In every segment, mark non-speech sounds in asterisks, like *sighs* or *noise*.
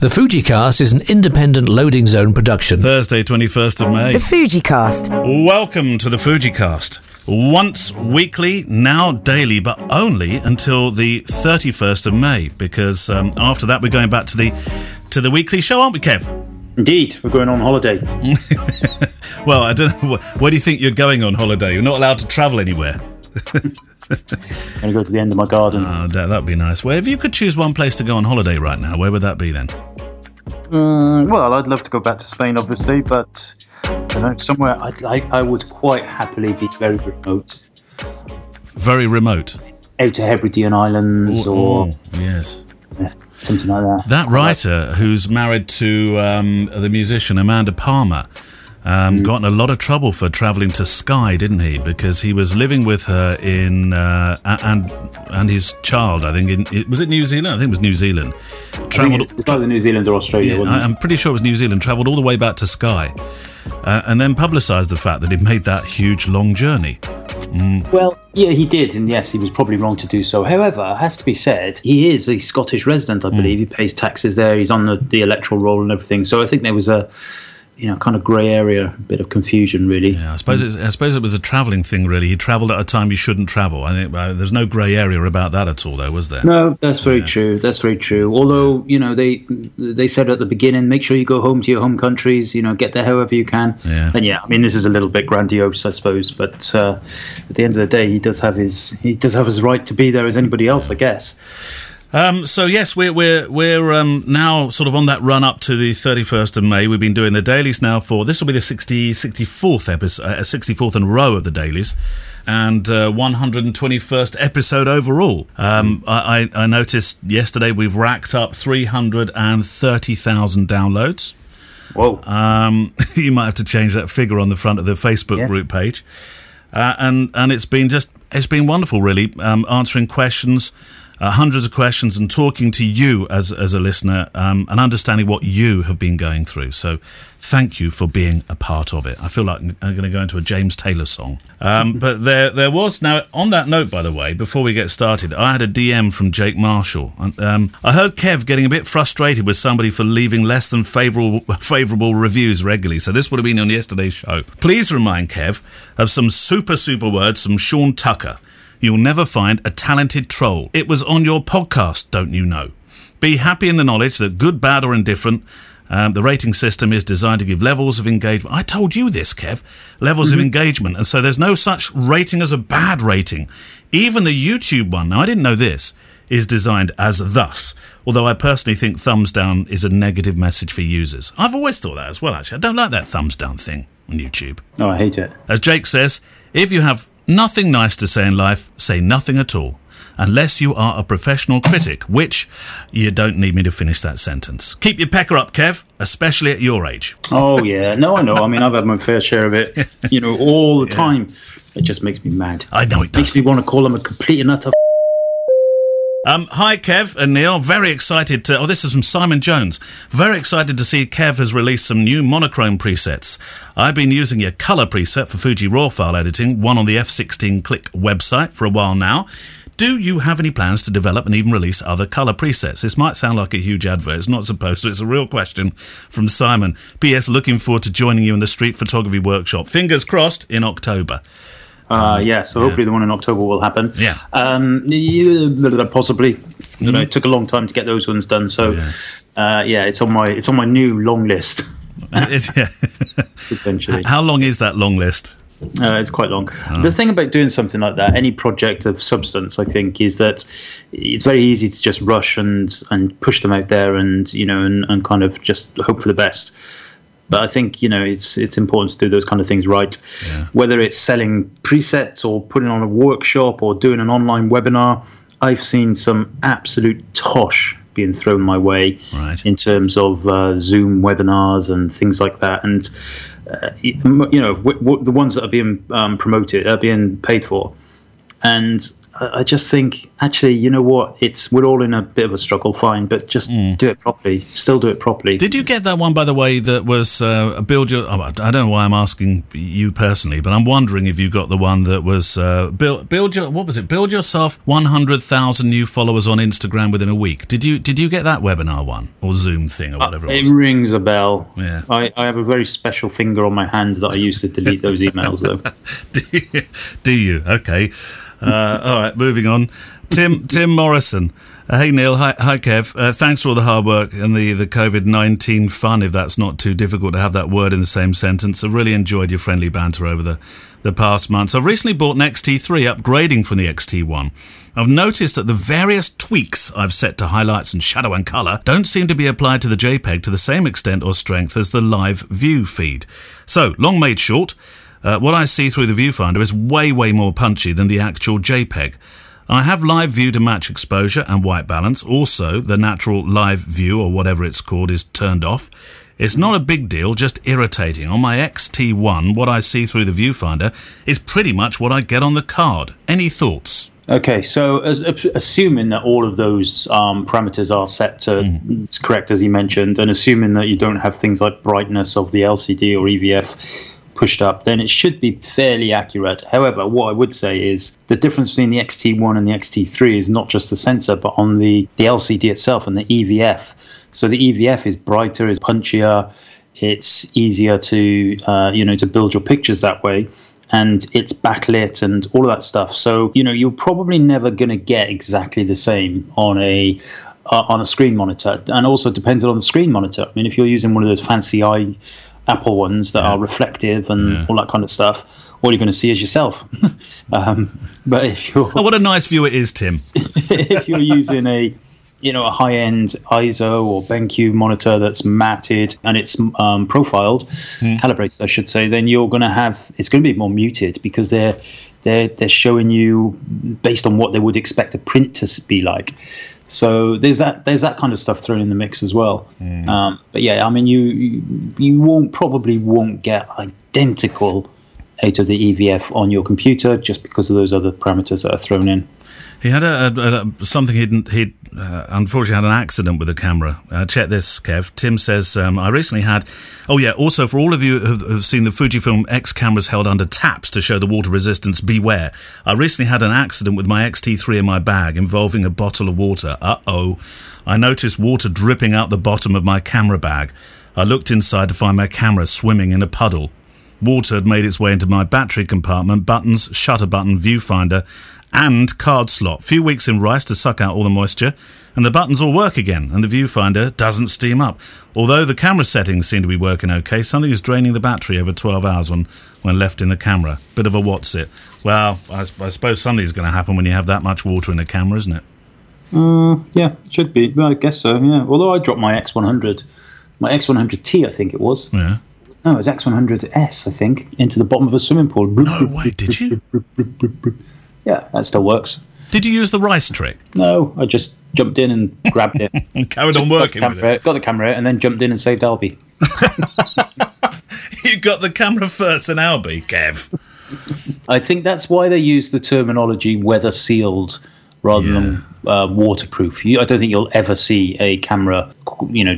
The Fujicast is an independent loading zone production. Thursday, 21st of May. The Fujicast. Welcome to the Fujicast. Once weekly, now daily, but only until the 31st of May, because um, after that we're going back to the to the weekly show, aren't we, Kev? Indeed, we're going on holiday. *laughs* well, I don't know. Where do you think you're going on holiday? You're not allowed to travel anywhere. *laughs* I'm going to go to the end of my garden. Oh, that, that'd be nice. Well, if you could choose one place to go on holiday right now, where would that be then? Mm, well, I'd love to go back to Spain, obviously, but you know, somewhere I'd like, I would quite happily be very remote. Very remote. Outer Hebridean Islands Ooh, or ooh, yes. yeah, something like that. That writer who's married to um, the musician Amanda Palmer um, got in a lot of trouble for travelling to Skye, didn't he? Because he was living with her in uh, and and his child. I think in was it New Zealand. I think it was New Zealand. Travelled. it's, either New Zealand or Australia. Yeah, wasn't I, it? I'm pretty sure it was New Zealand. Travelled all the way back to Skye, uh, and then publicised the fact that he'd made that huge long journey. Well, yeah, he did, and yes, he was probably wrong to do so. However, it has to be said, he is a Scottish resident, I believe. He pays taxes there. He's on the, the electoral roll and everything. So I think there was a, you know, kind of grey area, a bit of confusion, really. Yeah, I suppose it's, I suppose it was a travelling thing. Really, he travelled at a time you shouldn't travel. I think uh, there's no grey area about that at all, though, was there? No, that's very true. That's very true. Although you know they they said at the beginning, make sure you go home to your home countries. You know, get there however you can. Yeah. And yeah, I mean this is a little bit grandiose, I suppose. But uh, at the end of the day, he does have his he does have his right to be there as anybody else, I guess. Um, so yes, we're we're we're um, now sort of on that run up to the 31st of May. We've been doing the dailies now for this will be the 60, 64th episode, uh, 64th in a row of the dailies, and uh, 121st episode overall. Um, I, I I noticed yesterday we've racked up 330,000 downloads. Whoa. Um, *laughs* you might have to change that figure on the front of the Facebook Yeah. group page. Uh, and and it's been just it's been wonderful, really, um, answering questions, uh, hundreds of questions, and talking to you as as a listener um, and understanding what you have been going through. So, thank you for being a part of it. I feel like I'm going to go into a James Taylor song. Um, *laughs* but there there was now on that note, by the way, before we get started, I had a DM from Jake Marshall. Um, I heard Kev getting a bit frustrated with somebody for leaving less than favourable *laughs* favourable reviews regularly. So this would have been on yesterday's show. Please remind Kev of some super super words from Sean Tucker. You'll never find a talented troll. It was on your podcast, don't you know? Be happy in the knowledge that good, bad, or indifferent, um, the rating system is designed to give levels of engagement. I told you this, Kev. Levels of engagement. And so there's no such rating as a bad rating. Even the YouTube one, now I didn't know this, is designed as thus. Although I personally think thumbs down is a negative message for users. I've always thought that as well, actually. I don't like that thumbs down thing on YouTube. Oh, I hate it. As Jake says, if you have nothing nice to say in life, say nothing at all. Unless you are a professional critic, which you don't need me to finish that sentence. Keep your pecker up, Kev, especially at your age. Oh yeah, no, I know. I mean, I've had my fair share of it. *laughs* You know, all the time. It just makes me mad. I know it Makes does. me want to call him a complete and utter. Um, hi, Kev and Neale. Very excited to. Oh, this is from Simon Jones. Very excited to see Kev has released some new monochrome presets. I've been using your color preset for Fuji RAW file editing, one on the F16 Click website, for a while now. Do you have any plans to develop and even release other color presets? This might sound like a huge advert. It's not supposed to. It's a real question from Simon. P.S. Looking forward to joining you in the street photography workshop. Fingers crossed in October. Uh, yeah, so hopefully the one in October will happen. Yeah. Um, yeah, possibly. You know, it took a long time to get those ones done. So, Yeah. uh, yeah, it's on my it's on my new long list. *laughs* *laughs* Essentially, How long is that long list? uh, it's quite long. The thing about doing something like that, any project of substance, I think, is that it's very easy to just rush and and push them out there, and you know, and, and kind of just hope for the best. But I think you know it's it's important to do those kind of things right. Yeah. Whether it's selling presets or putting on a workshop or doing an online webinar, I've seen some absolute tosh being thrown my way Right. in terms of uh, Zoom webinars and things like that. And uh, you know, w- w- the ones that are being um, promoted are being paid for. And I just think, actually, you know what? It's we're all in a bit of a struggle. Fine, but just mm. do it properly. Still do it properly. Did you get that one, by the way? That was uh, build your. Oh, I don't know why I'm asking you personally, but I'm wondering if you got the one that was uh, build build your. What was it? Build yourself 100,000 new followers on Instagram within a week. Did you did you get that webinar one or Zoom thing or uh, whatever? Uh, it, it rings a bell. Yeah. I, I have a very special finger on my hand that I use to delete those emails though. *laughs* do, you, do you? Okay. Uh, all right, moving on. Tim Tim Morrison. Uh, hey Neale, hi, hi Kev. Uh, thanks for all the hard work and the, the COVID 19 fun, if that's not too difficult to have that word in the same sentence. I've really enjoyed your friendly banter over the, the past months. I've recently bought an XT3, upgrading from the XT1. I've noticed that the various tweaks I've set to highlights and shadow and colour don't seem to be applied to the JPEG to the same extent or strength as the live view feed. So, long made short, uh, what I see through the viewfinder is way, way more punchy than the actual JPEG. I have live view to match exposure and white balance. Also, the natural live view, or whatever it's called, is turned off. It's not a big deal, just irritating. On my XT1, what I see through the viewfinder is pretty much what I get on the card. Any thoughts? Okay, so as, assuming that all of those um, parameters are set to mm. correct, as you mentioned, and assuming that you don't have things like brightness of the LCD or EVF pushed up, then it should be fairly accurate. However, what I would say is the difference between the XT1 and the XT3 is not just the sensor, but on the, the LCD itself and the EVF. So the EVF is brighter, is punchier, it's easier to uh, you know to build your pictures that way and it's backlit and all of that stuff. So you know you're probably never going to get exactly the same on a uh, on a screen monitor, and also depends on the screen monitor. I mean, if you're using one of those fancy eye Apple ones that yeah. are reflective and yeah. all that kind of stuff, all you're going to see is yourself. *laughs* um, but if you're oh, what a nice view it is, Tim. *laughs* if you're using a you know a high end EIZO or BenQ monitor that's matted and it's um, profiled, mm. calibrated, I should say, then you're going to have it's going to be more muted because they're they're they're showing you based on what they would expect a print to be like. So there's that there's that kind of stuff thrown in the mix as well. Mm. Um, but yeah, I mean you, you you won't probably won't get identical out of the EVF on your computer just because of those other parameters that are thrown in. He had a, a, something he'd, he'd uh, unfortunately had an accident with the camera. Uh, check this, Kev. Tim says, um, I recently had. Oh, yeah, also for all of you who have seen the Fujifilm X cameras held under taps to show the water resistance, beware. I recently had an accident with my XT3 in my bag involving a bottle of water. Uh oh. I noticed water dripping out the bottom of my camera bag. I looked inside to find my camera swimming in a puddle. Water had made its way into my battery compartment, buttons, shutter button, viewfinder, and card slot. Few weeks in rice to suck out all the moisture, and the buttons all work again, and the viewfinder doesn't steam up. Although the camera settings seem to be working okay, something is draining the battery over 12 hours when, when left in the camera. Bit of a what's it? Well, I, I suppose something's going to happen when you have that much water in the camera, isn't it? Uh, yeah, it should be. Well, I guess so, yeah. Although I dropped my X100, my X100T, I think it was. Yeah. No, it was X100S, I think, into the bottom of a swimming pool. No way, did you? *laughs* Yeah, that still works. Did you use the rice trick? No, I just jumped in and grabbed it. and *laughs* carried on working got the, camera, got the camera and then jumped in and saved Albie. *laughs* you got the camera first and Albie, Kev. I think that's why they use the terminology weather sealed rather yeah. than uh, waterproof. You, I don't think you'll ever see a camera, you know,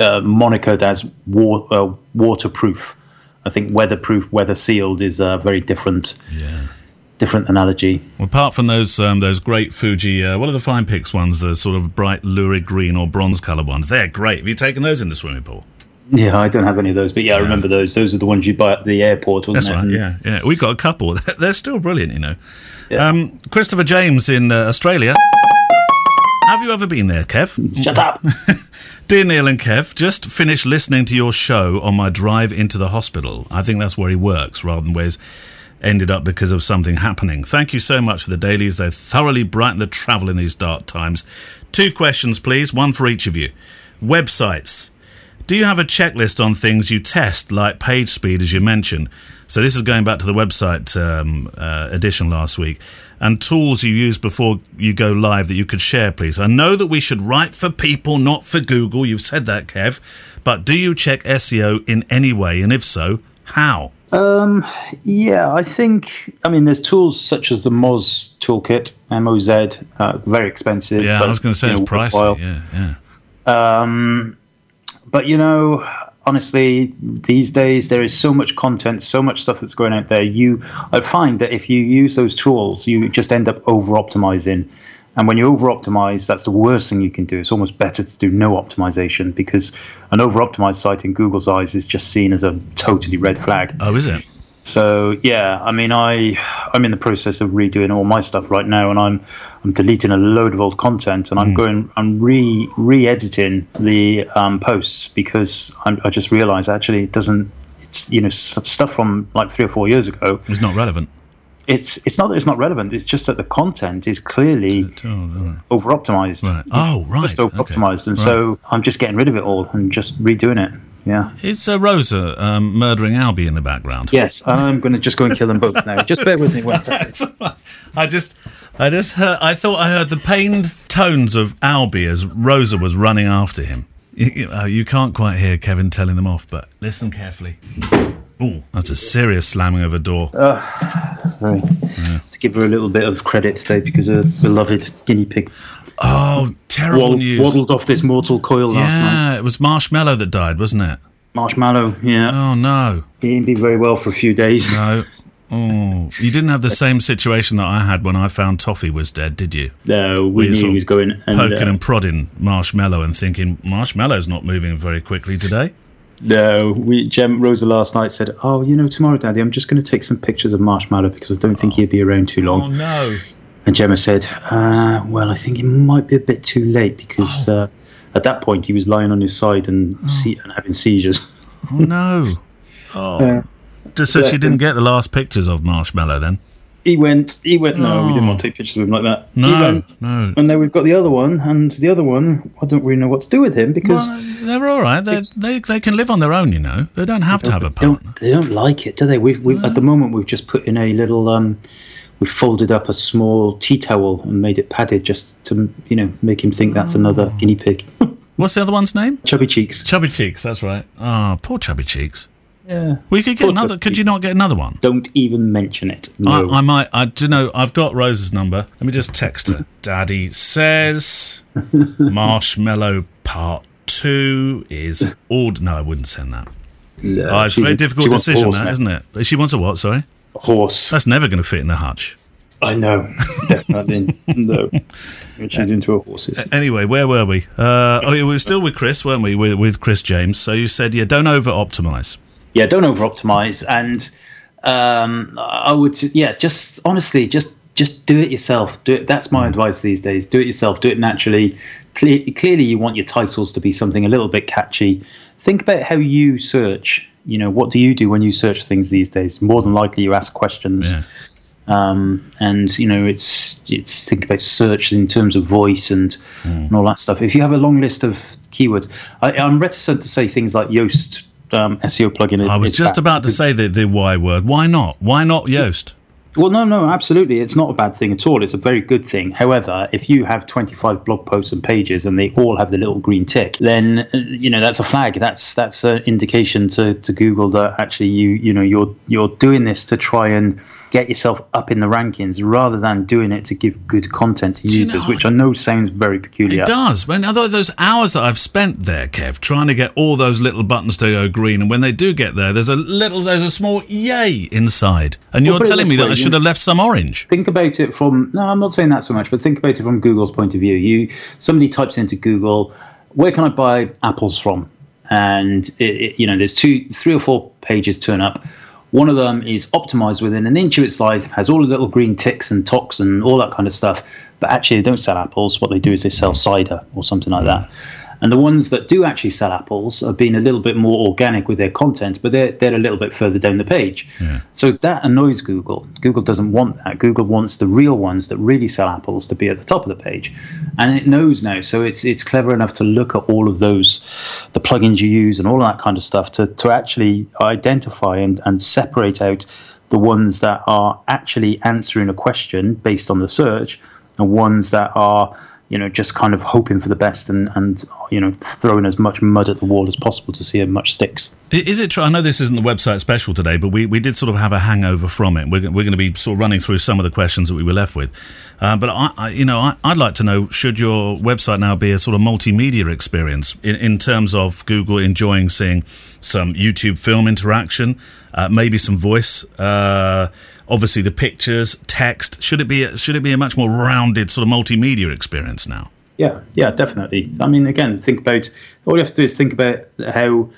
uh, monikered as wa- uh, waterproof. I think weatherproof, weather sealed is a very different. Yeah different analogy. Well, apart from those um, those great Fuji, uh, what are the FinePix ones? The sort of bright lurid green or bronze colour ones. They're great. Have you taken those in the swimming pool? Yeah, I don't have any of those, but yeah, I remember those. Those are the ones you buy at the airport, wasn't That's it? right. Yeah, yeah. We got a couple. *laughs* They're still brilliant, you know. Yeah. Um, Christopher James in uh, Australia. Have you ever been there, Kev? Shut up. *laughs* Dear Neale and Kev, just finished listening to your show on my drive into the hospital. I think that's where he works rather than where he's ended up because of something happening. Thank you so much for the dailies. They thoroughly brighten the travel in these dark times. Two questions, please, one for each of you. Websites. Do you have a checklist on things you test, like page speed, as you mentioned? So, this is going back to the website um, uh, edition last week. And tools you use before you go live that you could share, please. I know that we should write for people, not for Google. You've said that, Kev. But do you check SEO in any way? And if so, how? Um, yeah, I think. I mean, there's tools such as the Moz toolkit, M O Z, uh, very expensive. Yeah, but, I was going to say you it's know, pricey. worthwhile. Yeah, yeah. Um, but you know, honestly, these days there is so much content, so much stuff that's going out there. You, I find that if you use those tools, you just end up over optimizing. And when you over optimize, that's the worst thing you can do. It's almost better to do no optimization because an over optimized site in Google's eyes is just seen as a totally red flag. Oh, is it? So yeah, I mean, I I'm in the process of redoing all my stuff right now, and I'm I'm deleting a load of old content, and I'm going I'm re re-editing the um, posts because I'm, I just realised actually it doesn't. It's you know stuff from like three or four years ago. It's not relevant. It's it's not that it's not relevant. It's just that the content is clearly over optimized. Right. Oh, right. Just over okay. optimized, and Right. so I'm just getting rid of it all and just redoing it. Yeah. Is uh, Rosa um, murdering Albie in the background? Yes, I'm going to just go and kill them both now. *laughs* Just bear with me one second. I just, I just heard. I thought I heard the pained tones of Albie as Rosa was running after him. You, you- uh, you can't quite hear Kevin telling them off, but listen carefully. Oh, that's a serious slamming of a door. Right. To give her a little bit of credit today because her beloved guinea pig oh, terrible waddled, news. waddled off this mortal coil last night. yeah, it was Marshmallow that died, wasn't it? Marshmallow, yeah. Oh no, He didn't be very well for a few days. no. *laughs* Oh, you didn't have the same situation that I had when I found Toffee was dead, did you? No, we knew he was going. And, Poking uh, and prodding Marshmallow and thinking Marshmallow's not moving very quickly today. No, we, Gem Rosa last night said, "Oh, you know, tomorrow, Daddy, I'm just going to take some pictures of Marshmallow because I don't think he'd be around too long." Oh no. And Gemma said, uh, "Well, I think it might be a bit too late because uh, at that point he was lying on his side and, se- and having seizures." Oh no. Oh. *laughs* Just so she didn't get the last pictures of Marshmallow then? He went. He went. No, we didn't Oh. want to take pictures of him like that. he No, went, no. And then we've got the other one, and the other one, I don't really know what to do with him because Well, they're all right. They, they they can live on their own, you know. They don't have to have a they don't partner. they don't like it, do they? We've, we've at the moment we've just put in a little um, we've folded up a small tea towel and made it padded just to you know make him think that's another Oh. guinea pig. *laughs* What's the other one's name? Chubby cheeks. Chubby Cheeks. That's right. Ah, poor Chubby Cheeks. Yeah. We could get Poor another. Could you not get another one? Don't even mention it. I, No. I might. I do you know. I've got Rose's number. Let me just text her. *laughs* Daddy says *laughs* Marshmallow Part Two is ord. No, I wouldn't send that. No, Oh, it's a very difficult a decision, horse that, now. isn't it? She wants a what? Sorry, A horse. that's never going to fit in the hutch. I know. Definitely. *laughs* no. She's into her horses. Anyway, where were we? Uh, oh, yeah, we were still with Chris, weren't we? With, with Chris James. So you said, yeah, don't over optimize. Yeah, don't over optimize. And um, I would, yeah, just honestly, just just do it yourself. Do it. That's my advice these days. Do it yourself. Do it naturally. Cle- clearly, you want your titles to be something a little bit catchy. Think about how you search. You know, what do you do when you search things these days? More than likely, you ask questions. Yeah. Um, and you know, it's it's think about search in terms of voice and, and all that stuff. If you have a long list of keywords, I, I'm reticent to say things like Yoast um, SEO plugin. I was just about to say the, the Y word. Why not? Why not Yoast? Well, no, no, absolutely. It's not a bad thing at all. It's a very good thing. However, if you have 25 blog posts and pages and they all have the little green tick, then uh, you know that's a flag. That's that's an indication to, to Google that actually you you know you're you're doing this to try and get yourself up in the rankings rather than doing it to give good content to you users, know- which I know sounds very peculiar. It does. When although those hours that I've spent there, Kev, trying to get all those little buttons to go green, and when they do get there, there's a little, there's a small yay inside, and you're telling me that I you should have left some orange. think about it from no i'm not saying that so much but think about it from google's point of view. You somebody types into google where can i buy apples from? And it, it, you know there's two three or four pages turn up. One of them is optimized within an inch of its life has all the little green ticks and tocks and all that kind of stuff but actually they don't sell apples. What they do is they sell cider or something like that and the ones that do actually sell apples are being a little bit more organic with their content, but they're, they're a little bit further down the page. So that annoys Google. Google doesn't want that. Google wants the real ones that really sell apples to be at the top of the page. And it knows now. So it's it's clever enough to look at all of those, the plugins you use and all of that kind of stuff to, to actually identify and, and separate out the ones that are actually answering a question based on the search and ones that are you know, just kind of hoping for the best and, and you know, throwing as much mud at the wall as possible to see how much sticks. Is it true? I know this isn't the website special today, but we, we did sort of have a hangover from it. We're, we're going to be sort of running through some of the questions that we were left with. Uh, but I, I, you know, I, would like to know: should your website now be a sort of multimedia experience in, in terms of Google enjoying seeing some YouTube film interaction, uh, maybe some voice, uh, obviously the pictures, text? Should it be a, should it be a much more rounded sort of multimedia experience now? Yeah, yeah, definitely. I mean, again, think about all you have to do is think about how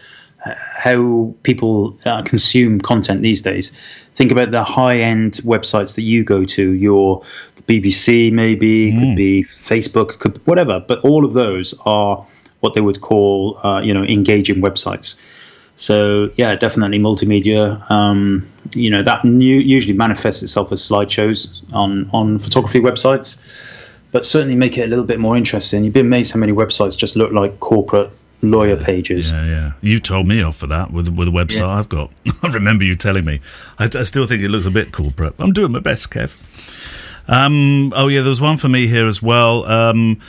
how people uh, consume content these days. Think about the high end websites that you go to, your BBC maybe, mm. could be Facebook, could whatever. But all of those are what they would call, uh, you know, engaging websites. So yeah, definitely multimedia. Um, you know that new, usually manifests itself as slideshows on on photography websites, but certainly make it a little bit more interesting. You'd be amazed how many websites just look like corporate lawyer pages. Yeah, yeah. You told me off for that with with a website yeah. I've got. *laughs* I remember you telling me. I, I, still think it looks a bit corporate. I'm doing my best, Kev. Um, oh yeah, there was one for me here as well. Um,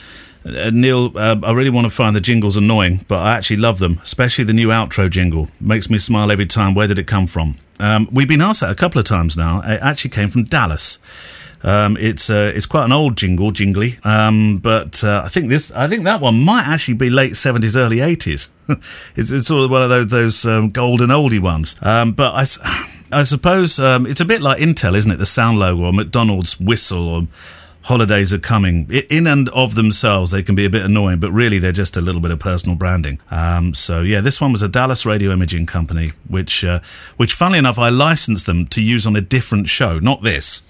uh, Neale, uh, I really want to find the jingles annoying, but I actually love them, especially the new outro jingle. Makes me smile every time. Where did it come from? Um, we've been asked that a couple of times now. It actually came from Dallas. Um, it's uh, it's quite an old jingle, jingly, um, but uh, I think this I think that one might actually be late seventies, early eighties. *laughs* it's, it's sort of one of those, those um, golden oldie ones. Um, but I, *sighs* I suppose um, it's a bit like Intel, isn't it? The sound logo or McDonald's whistle or holidays are coming. In and of themselves, they can be a bit annoying, but really they're just a little bit of personal branding. Um, so yeah, this one was a Dallas radio imaging company, which, uh, which, funnily enough, I licensed them to use on a different show, not this.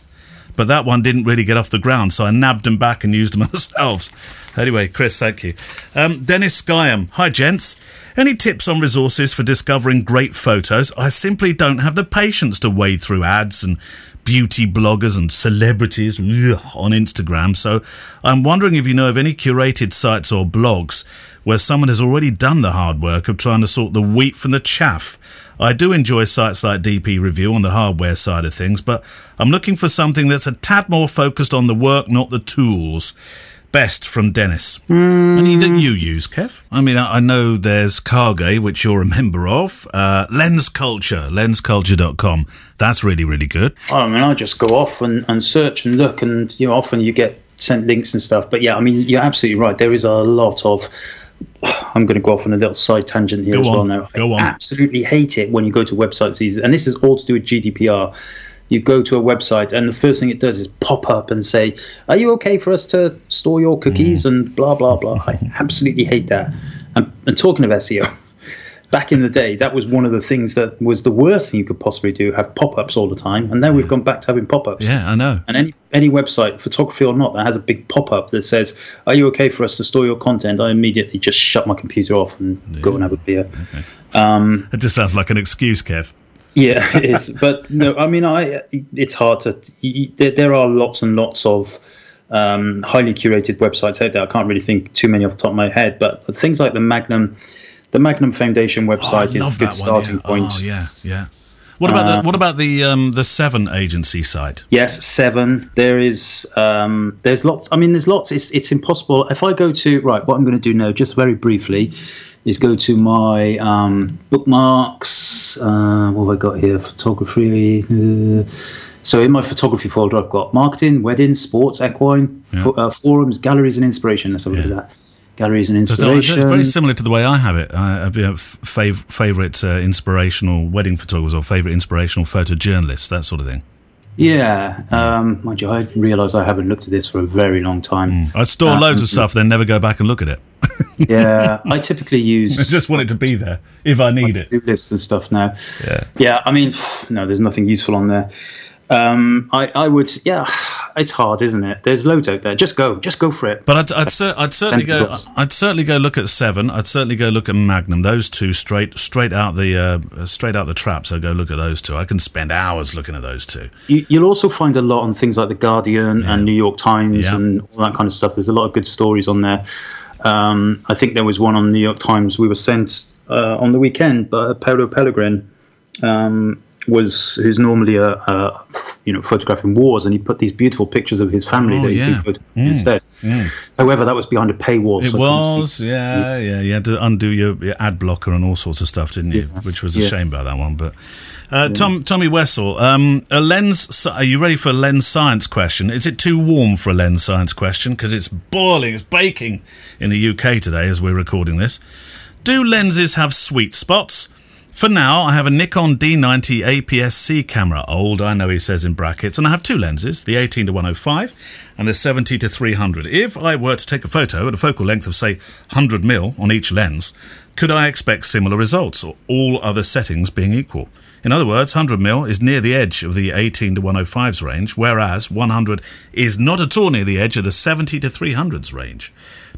But that one didn't really get off the ground, so I nabbed them back and used them *laughs* ourselves. Anyway, Chris, thank you. Um, Dennis Skyam. Hi, gents. Any tips on resources for discovering great photos? I simply don't have the patience to wade through ads and beauty bloggers and celebrities on Instagram, so I'm wondering if you know of any curated sites or blogs where someone has already done the hard work of trying to sort the wheat from the chaff I do enjoy sites like DP Review on the hardware side of things, but I'm looking for something that's a tad more focused on the work, not the tools. Best from Dennis. Mm. Any that you use, Kev? I mean, I know there's Kage, which you're a member of. Uh, Lens Culture, lensculture.com. That's really, really good. I mean, I just go off and, and search and look, and you know, often you get sent links and stuff. But yeah, I mean, you're absolutely right. There is a lot of *sighs* I'm going to go off on a little side tangent here go as on, well now. Go I absolutely hate it when you go to websites these, and this is all to do with GDPR. You go to a website, and the first thing it does is pop up and say, "Are you okay for us to store your cookies?" Mm. and blah blah blah. I *laughs* absolutely hate that. And, and talking of SEO, back in the day, that was one of the things that was the worst thing you could possibly do, have pop-ups all the time. And now we've gone back to having pop-ups. Yeah, I know. And any any website, photography or not, that has a big pop-up that says, "Are you okay for us to store your content?" I immediately just shut my computer off and yeah. go and have a beer. Okay. Um, it just sounds like an excuse, Kev. Yeah, it is. *laughs* but no, I mean, I it's hard to. There, there are lots and lots of. Um, highly curated websites out there. I can't really think too many off the top of my head, but things like the Magnum the Magnum Foundation website oh, is a good starting yeah. point. Oh yeah, yeah. What about uh, the what about the um, the Seven agency site? Yes, Seven. There is um, there's lots. I mean, there's lots. It's it's impossible. If I go to right, what I'm going to do now, just very briefly, is go to my um, bookmarks. Uh, what have I got here? Photography. Uh, so in my photography folder, I've got marketing, weddings, sports, equine, yeah. uh, forums, galleries, and inspiration. Let's have a look at that galleries and inspiration. it's very similar to the way I have it. I have fav- favorite uh, inspirational wedding photographers or favorite inspirational photojournalists, that sort of thing. Yeah, um, mind you, I realise I haven't looked at this for a very long time. Mm. I store uh, loads of stuff, then never go back and look at it. *laughs* yeah, *laughs* I typically use. I just want it to be there if I need it. Lists and stuff now. Yeah, yeah. I mean, *sighs* no, there's nothing useful on there. Um, I, I would, yeah, it's hard, isn't it? There's loads out there. Just go, just go for it. But I'd, I'd, cer- I'd certainly go. I'd certainly go look at Seven. I'd certainly go look at Magnum. Those two straight, straight out the, uh, straight out the traps. I go look at those two. I can spend hours looking at those two. You, will also find a lot on things like the Guardian yeah. and New York Times yeah. and all that kind of stuff. There's a lot of good stories on there. Um, I think there was one on New York Times. We were sent uh, on the weekend by Paolo Pellegrin. Um, was who's normally a, a you know photographing wars, and he put these beautiful pictures of his family Oh, that he's yeah. photographing instead. However, that was behind a paywall. It so was, yeah, yeah. You had to undo your, your ad blocker and all sorts of stuff, didn't you? Yeah. Which was a Yeah. shame about that one. But uh, Tom, Tommy Wessel, um, a lens. Are you ready for a lens science question? Is it too warm for a lens science question? Because it's boiling, it's baking in the UK today as we're recording this. Do lenses have sweet spots? For now, I have a Nikon D90 APS-C camera. Old, I know he says in brackets, and I have two lenses: the 18 to 105 and the 70 to 300. If I were to take a photo at a focal length of say 100 mil on each lens, could I expect similar results, or all other settings being equal? In other words, 100 mil is near the edge of the 18 to 105's range, whereas 100 is not at all near the edge of the 70 to 300's range.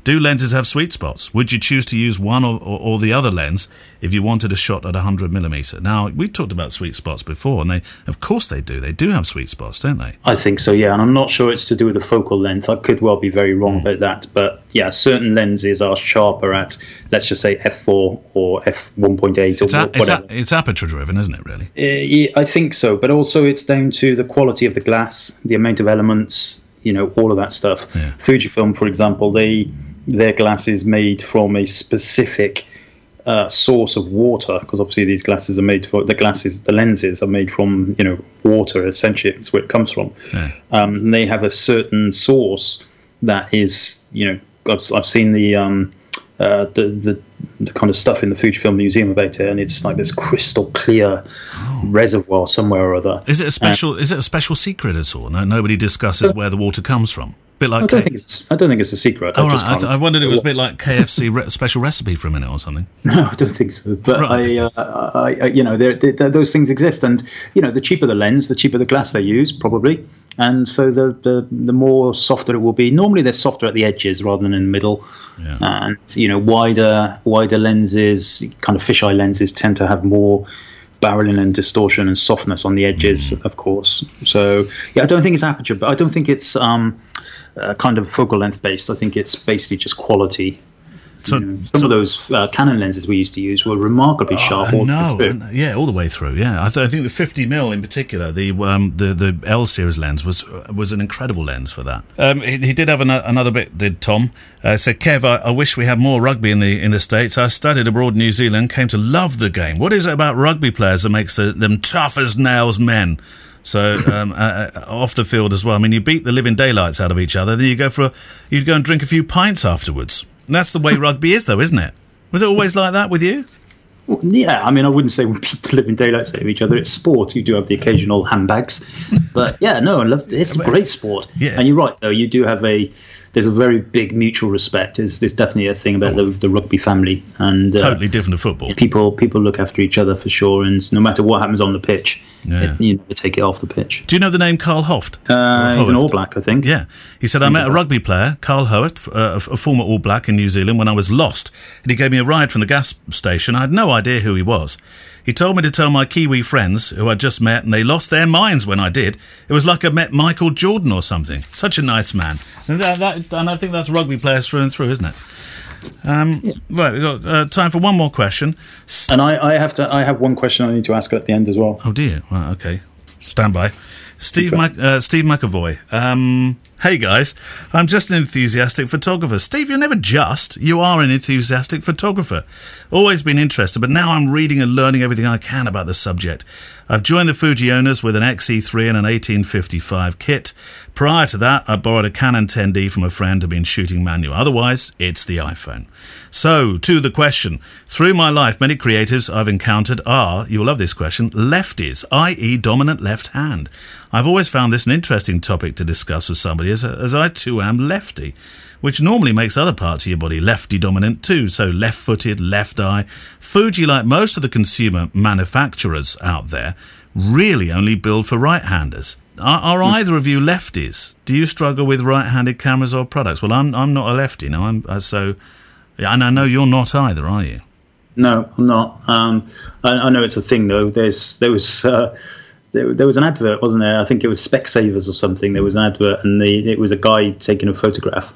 Do lenses have sweet spots? Would you choose to use one or, or, or the other lens if you wanted a shot at 100 millimeter? Now, we've talked about sweet spots before, and they, of course, they do. They do have sweet spots, don't they? I think so, yeah, and I'm not sure it's to do with the focal length. I could well be very wrong about that, but yeah, certain lenses are sharper at, let's just say f4 or f1.8 or It's, a, it's, whatever. a, it's aperture driven, isn't it? Really? Uh, yeah, I think so, but also it's down to the quality of the glass, the amount of elements, you know, all of that stuff. Yeah. Fujifilm, for example, they their glasses made from a specific uh, source of water because obviously these glasses are made for the glasses, the lenses are made from you know water. Essentially, it's where it comes from. Yeah. Um, they have a certain source that is, you know, I've, I've seen the, um, uh, the the the kind of stuff in the Fujifilm Museum about it, and it's like this crystal clear reservoir somewhere or other. Is it a special? is it a special secret at all? No, nobody discusses where the water comes from. Bit like I don't K- think it's I don't think it's a secret. Oh, just right. I, th- I wondered it was a bit like KFC re- special recipe for a minute or something. *laughs* No, I don't think so. But Right. I, uh, I, I, you know, there there- there- those things exist, and you know, the cheaper the lens, the cheaper the glass they use, probably, and so the the, the more softer it will be. Normally, they're softer at the edges rather than in the middle, Yeah. and you know, wider wider lenses, kind of fisheye lenses, tend to have more barreling and distortion and softness on the edges, Mm. of course. So yeah, I don't think it's aperture, but I don't think it's um, uh, kind of focal length based. I think it's basically just quality. So, You know, some of those uh, Canon lenses we used to use were remarkably sharp. all the way no, yeah, all the way through. Yeah, I, th- I think the 50 mil in particular, the um, the the L series lens was was an incredible lens for that. Um, he, he did have an, another bit. Did Tom uh, said, Kev, I, I wish we had more rugby in the in the states. I studied abroad in New Zealand, came to love the game. What is it about rugby players that makes the, them tough as nails men? So um, uh, uh, off the field as well. I mean, you beat the living daylights out of each other. Then you go for a, you go and drink a few pints afterwards. And that's the way *laughs* rugby is, though, isn't it? Was it always like that with you? Well, Yeah, I mean, I wouldn't say we *laughs* beat the living daylights out of each other. It's sport. You do have the occasional handbags, but yeah, no, I love it. it's a great sport. Yeah. And you're right, though. You do have a there's a very big mutual respect. There's there's definitely a thing about the, the rugby family, and uh, Totally different to football. people people look after each other for sure. And no matter what happens on the pitch, Yeah. it, you never take it off the pitch. Do you know the name Carl Hoeft? Uh, he's an All Black, I think. Yeah. He said, I met a rugby player, Carl Howitt, uh, a former All Black in New Zealand, when I was lost. And he gave me a ride from the gas station. I had no idea who he was. He told me to tell my Kiwi friends, who I'd just met, and they lost their minds when I did. It was like I met Michael Jordan or something. Such a nice man. And, that, that, and I think that's rugby players through and through, isn't it? Um, Right, we've got uh, time for one more question. And I, I have to I have one question I need to ask at the end as well. Oh dear. Right, okay. Stand by. Steve Mac- uh, Steve McAvoy. Um, hey guys, I'm just an enthusiastic photographer. Steve, you're never just. You are an enthusiastic photographer. Always been interested, but now I'm reading and learning everything I can about the subject. I've joined the Fuji owners with an XE3 and an 1855 kit. Prior to that, I borrowed a Canon 10D from a friend who'd been shooting manual. Otherwise, it's the iPhone. So, to the question. Through my life, many creatives I've encountered are, you'll love this question, lefties, i.e., dominant left hand. I've always found this an interesting topic to discuss with somebody, as, as I too am lefty, which normally makes other parts of your body lefty dominant too. So, left footed, left eye. Fuji, like most of the consumer manufacturers out there, really only build for right handers. Are, are either of you lefties? Do you struggle with right-handed cameras or products? Well, I'm I'm not a lefty, no. I'm uh, so, and I know you're not either, are you? No, I'm not. Um, I, I know it's a thing though. There's there was uh, there, there was an advert, wasn't there? I think it was Specsavers or something. There was an advert, and the, it was a guy taking a photograph,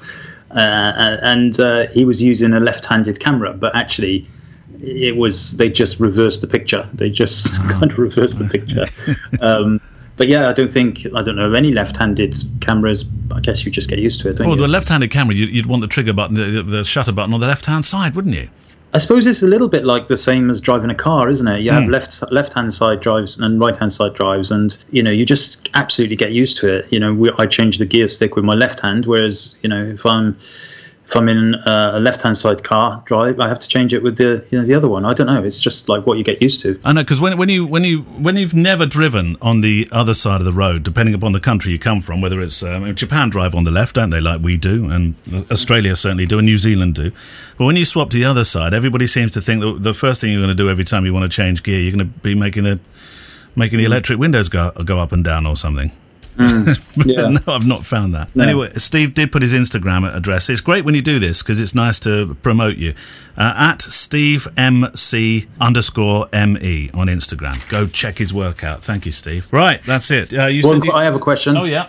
uh, and uh, he was using a left-handed camera, but actually. It was they just reversed the picture. They just *laughs* kind of reversed the picture. *laughs* Um, but yeah, I don't think I don't know any left-handed cameras. I guess you just get used to it. Don't Well, the left-handed camera, you'd, you'd want the trigger button, the, the shutter button on the left-hand side, wouldn't you? I suppose it's a little bit like the same as driving a car, isn't it? You have Hmm. left left hand side drives and right hand side drives, and you know you just absolutely get used to it. You know, we, I change the gear stick with my left hand, whereas you know if I'm if I'm in a left hand side car drive, I have to change it with the you know the other one. I don't know. It's just like what you get used to. I know because when, when you when you when you've never driven on the other side of the road, depending upon the country you come from, whether it's um, Japan drive on the left, don't they? Like we do, and Australia certainly do, and New Zealand do. But when you swap to the other side, everybody seems to think that the first thing you're going to do every time you want to change gear, you're going to be making the making the electric windows go go up and down or something. *laughs* Yeah. no, I've not found that. No. Anyway, Steve did put his Instagram address. It's great when you do this because it's nice to promote you. Uh, at Steve MC underscore ME on Instagram. Go check his work out. Thank you, Steve. Right, that's it. Uh, One, said you- I have a question. oh, yeah.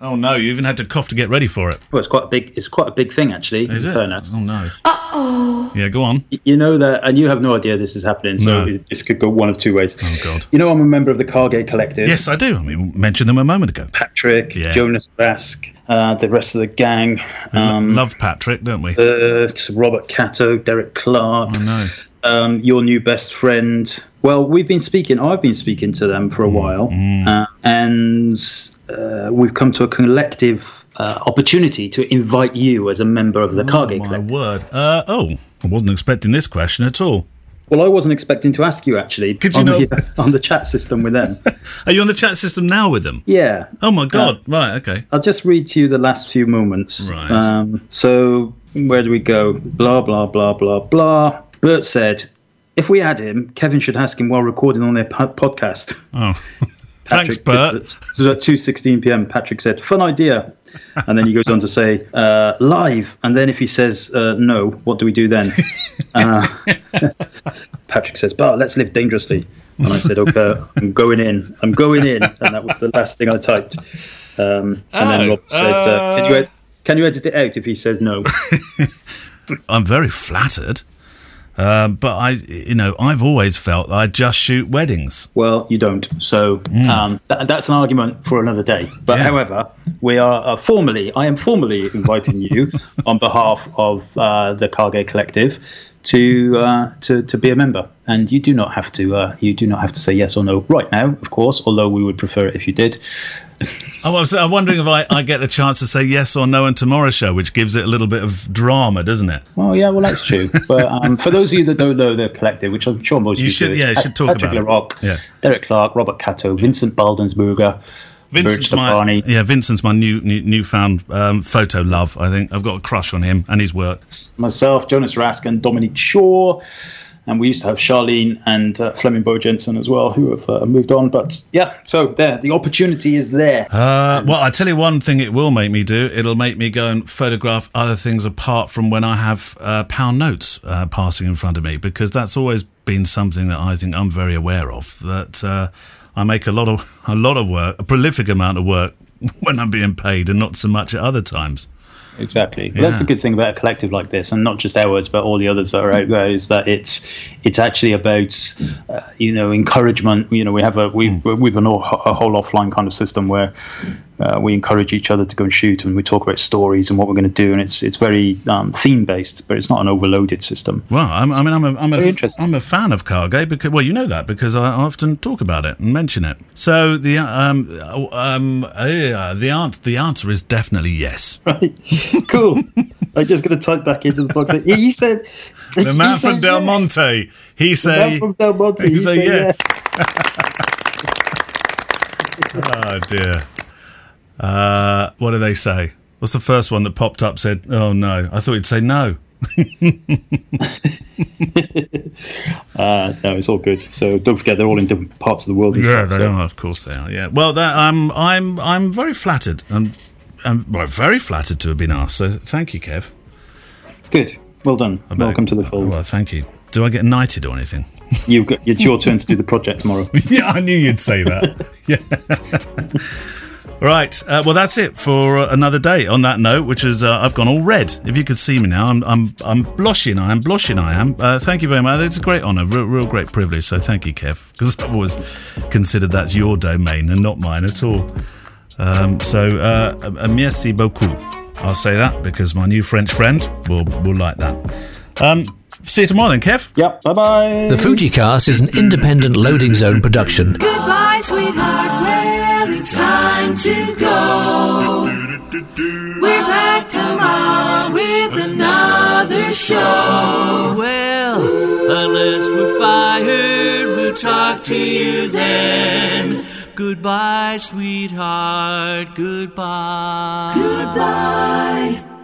Oh, no, you even had to cough to get ready for it. Well, it's quite a big. It's quite a big thing, actually. Is in it? fairness. Oh, no. Uh-oh. Yeah, go on. You know that, and you have no idea this is happening. So No. this could go one of two ways. Oh, God. You know, I'm a member of the Kage Collective. Yes, I do. I mean, mentioned them a moment ago. Patrick, Yeah. Jonas Rask, uh, the rest of the gang. Um, Love Patrick, don't we? uh, Robert Catto, Derek Clark, I know. Um, your new best friend. Well, we've been speaking. I've been speaking to them Mm, for a while, uh, and uh, we've come to a collective uh, opportunity to invite you as a member of the Kage My Collective. word. Uh, oh, I wasn't expecting this question at all. Well, I wasn't expecting to ask you actually. Could you on not? the, on the chat system with them? *laughs* Are you on the chat system now with them? yeah. Oh, my God. right, okay. I'll just read to you the last few moments. Right. Um, so where do we go? Blah blah blah blah blah. Bert said, "If we had him, Kevin should ask him while recording on their po- podcast." Oh, *laughs* thanks, Patrick- Bert. This is at two sixteen p.m. Patrick said, "Fun idea," and then he goes on to say, uh, "Live." And then if he says uh, no, what do we do then? *laughs* uh, *laughs* Patrick says, "But let's live dangerously." And I said, "Okay, I'm going in. I'm going in." And that was the last thing I typed. Um, and then Oh, Rob said, uh, "Can you uh, ed- can you edit it out if he says no?" I'm very flattered. Um, but I, you know, I've always felt I just shoot weddings. Well, you don't. So um, that, that's an argument for another day. But. Yeah. however, we are uh, formally, I am formally inviting you *laughs* on behalf of uh, the Kage Collective to uh, to to be a member, and you do not have to uh, you do not have to say yes or no right now, of course. Although we would prefer it if you did. *laughs* I was I'm wondering if I, I get the chance to say yes or no in tomorrow's show, which gives it a little bit of drama, doesn't it? Well, yeah, well that's true. but um, for those of you that don't know the collective, which I'm sure most You of you should- do, yeah, you should talk Patrick about it. LaRocque, Yeah. Derek Clark, Robert Catto, Vincent Baldensperger, Vincent's my yeah, Vincent's my new, new newfound um, photo love. I think I've got a crush on him and his work. myself, Jonas Rask, and Dominic Shaw. And we used to have Charlene and uh, Flemming Bo Jensen as well, who have uh, moved on. But yeah, so there, the opportunity is there. Uh, well, I tell you one thing it will make me do. It'll make me go and photograph other things apart from when I have uh, pound notes uh, passing in front of me, because that's always been something that I think I'm very aware of. That uh, I make a lot of *laughs* a lot of work, a prolific amount of work *laughs* when I'm being paid, and not so much at other times. Exactly. Well, That's the good thing about a collective like this, and not just ours, but all the others that are out there, is that it's it's actually about uh, you know encouragement. You know, we have a we we've an all, a whole offline kind of system where uh, we encourage each other to go and shoot, and we talk about stories and what we're going to do, and it's it's very um, theme based, but it's not an overloaded system. Well, I'm, I mean, I'm a, I'm, a. I'm a fan of Kage because, well, you know that because I often talk about it and mention it. So the um um uh, the answer the answer is definitely yes. *laughs* Right. Cool. I'm just going to type back into the box. He said. The man from Del Monte, he say, man from Del Monte. he He say say yes. oh *laughs* dear. Uh, what did they say? What's the first one that popped up? Said, "Oh no." I thought he'd say no. *laughs* Uh, no, it's all good. So don't forget, they're all in different parts of the world. Yeah, stuff, they so- are. Of course, they are. Yeah. Well, that, I'm I'm I'm very flattered and I'm well, very flattered to have been asked. So thank you, Kev. Good. Well done. Welcome to the fold. Well, thank you. Do I get knighted or anything? *laughs* You've got, it's your turn to do the project tomorrow. *laughs* yeah, I knew you'd say that. yeah. Right. Uh, well, that's it for uh, another day. On that note, which is uh, I've gone all red. If you could see me now, I'm I'm I'm blushing. I am blushing. I am. Uh, thank you very much. It's a great honour, real, real great privilege. So thank you, Kev, because I've always considered that's your domain and not mine at all. Um, so uh, merci beaucoup. I'll say that because my new French friend will will like that. Um, see you tomorrow then, Kev. Yep. Bye bye. The Fujicast is an independent loading zone production. Goodbye, sweetheart. Well, it's time to go. We're back tomorrow with another show. Well, unless we're fired, we'll talk to you then. Goodbye, sweetheart. Goodbye. Goodbye.